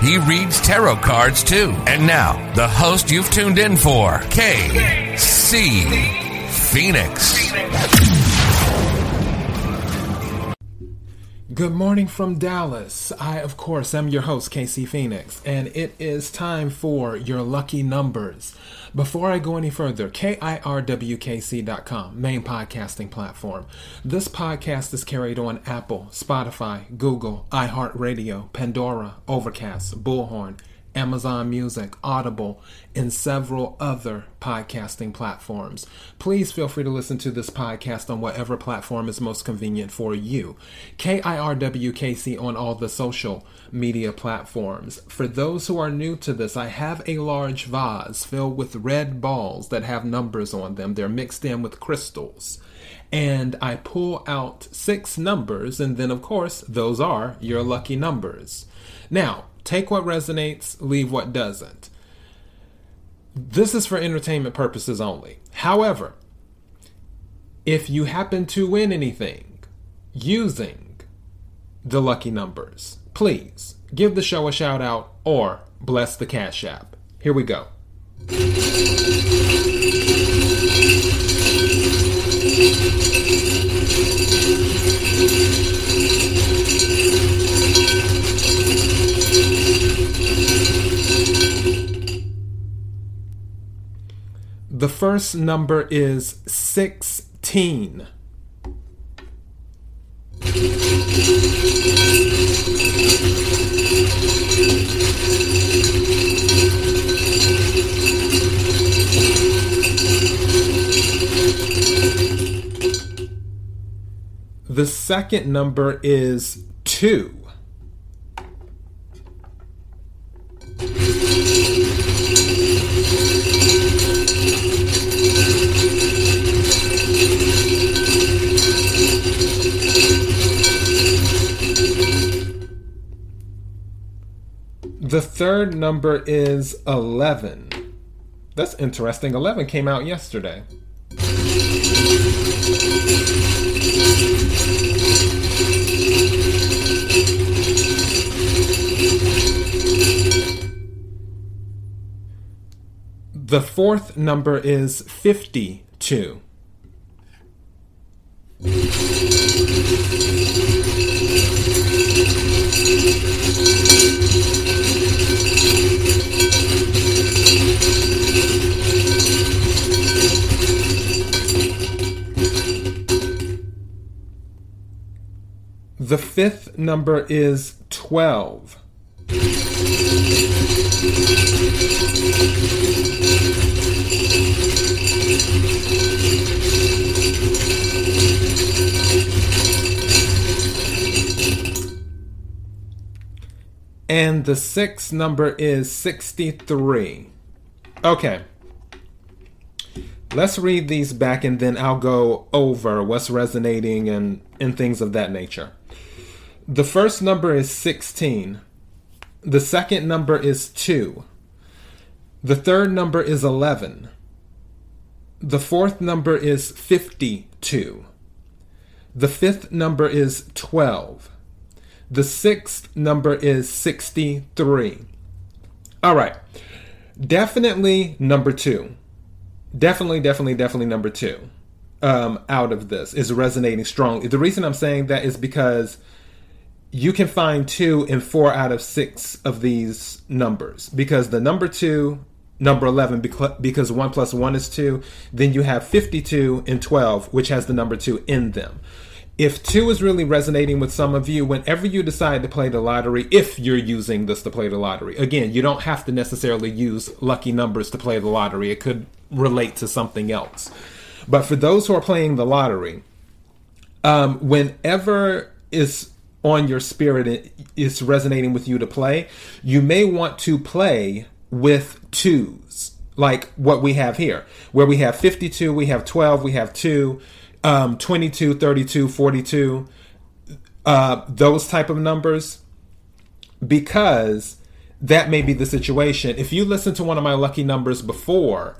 He reads tarot cards too. And now, the host you've tuned in for, KC Phoenix. Good morning from Dallas. I, of course, am your host, KC Phoenix, and it is time for your lucky numbers. Before I go any further, KIRWKC.com, main podcasting platform. This podcast is carried on Apple, Spotify, Google, iHeartRadio, Pandora, Overcast, Bullhorn, Amazon Music, Audible, and several other podcasting platforms. Please feel free to listen to this podcast on whatever platform is most convenient for you. KIRWKC on all the social media platforms. For those who are new to this, I have a large vase filled with red balls that have numbers on them. They're mixed in with crystals. And I pull out six numbers, and then, of course, those are your lucky numbers. Now, Take what resonates, leave what doesn't. This is for entertainment purposes only. However, if you happen to win anything using the lucky numbers, please give the show a shout out or bless the Cash App. Here we go. The first number is 16. The second number is 2. The third number is 11. That's interesting. 11 came out yesterday. The fourth number is 52. The fifth number is 12. And the sixth number is 63. Okay. Let's read these back and then I'll go over what's resonating and, and things of that nature. The first number is 16. The second number is 2. The third number is 11. The fourth number is 52. The fifth number is 12. The sixth number is 63. All right. Definitely number two. Definitely, definitely, definitely number two um, out of this is resonating strongly. The reason I'm saying that is because you can find two in four out of six of these numbers because the number two number 11 because 1 plus 1 is 2 then you have 52 and 12 which has the number 2 in them if 2 is really resonating with some of you whenever you decide to play the lottery if you're using this to play the lottery again you don't have to necessarily use lucky numbers to play the lottery it could relate to something else but for those who are playing the lottery um, whenever is on your spirit is resonating with you to play, you may want to play with twos. like what we have here, where we have 52, we have 12, we have 2, um, 22, 32, 42, uh, those type of numbers, because that may be the situation. If you listen to one of my lucky numbers before,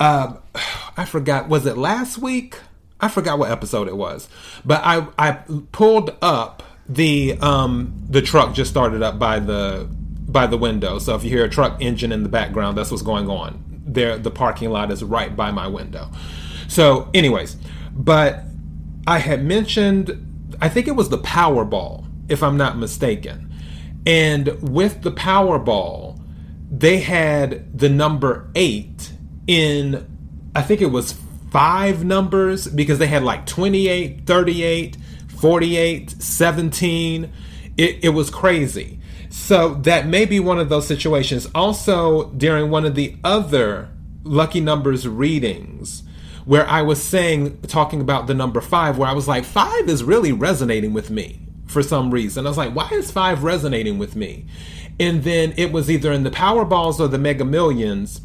uh, I forgot, was it last week? I forgot what episode it was, but I I pulled up the um the truck just started up by the by the window. So if you hear a truck engine in the background, that's what's going on. There, the parking lot is right by my window. So, anyways, but I had mentioned, I think it was the Powerball, if I'm not mistaken. And with the Powerball, they had the number eight in, I think it was five numbers because they had like 28, 38, 48, 17. It, it was crazy. So that may be one of those situations. Also, during one of the other lucky numbers readings, where I was saying, talking about the number five, where I was like, five is really resonating with me for some reason. I was like, why is five resonating with me? And then it was either in the Powerballs or the Mega Millions.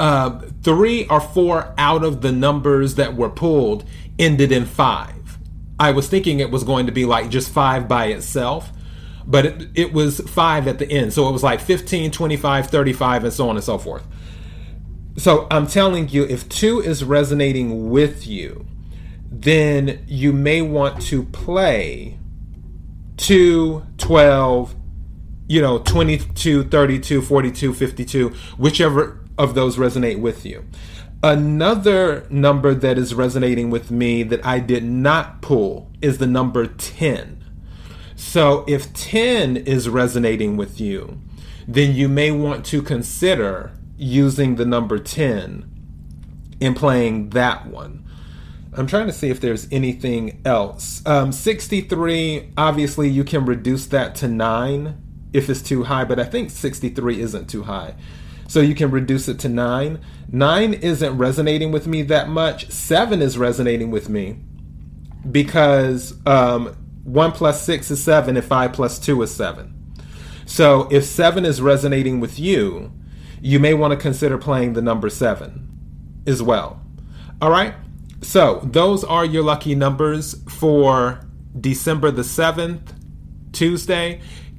Uh, three or four out of the numbers that were pulled ended in five. I was thinking it was going to be like just five by itself but it, it was five at the end. So it was like 15, 25, 35, and so on and so forth. So I'm telling you, if two is resonating with you, then you may want to play 2, 12, you know, 22, 32, 42, 52, whichever of those resonate with you. Another number that is resonating with me that I did not pull is the number 10. So if 10 is resonating with you, then you may want to consider using the number 10 and playing that one. I'm trying to see if there's anything else. Um, 63, obviously, you can reduce that to 9 if it's too high, but I think 63 isn't too high. So you can reduce it to 9. 9 isn't resonating with me that much. 7 is resonating with me because um, 1 plus 6 is 7 and 5 plus 2 is 7. So if 7 is resonating with you, you may want to consider playing the number 7 as well. All right? So those are your lucky numbers for December the 7th, Tuesday.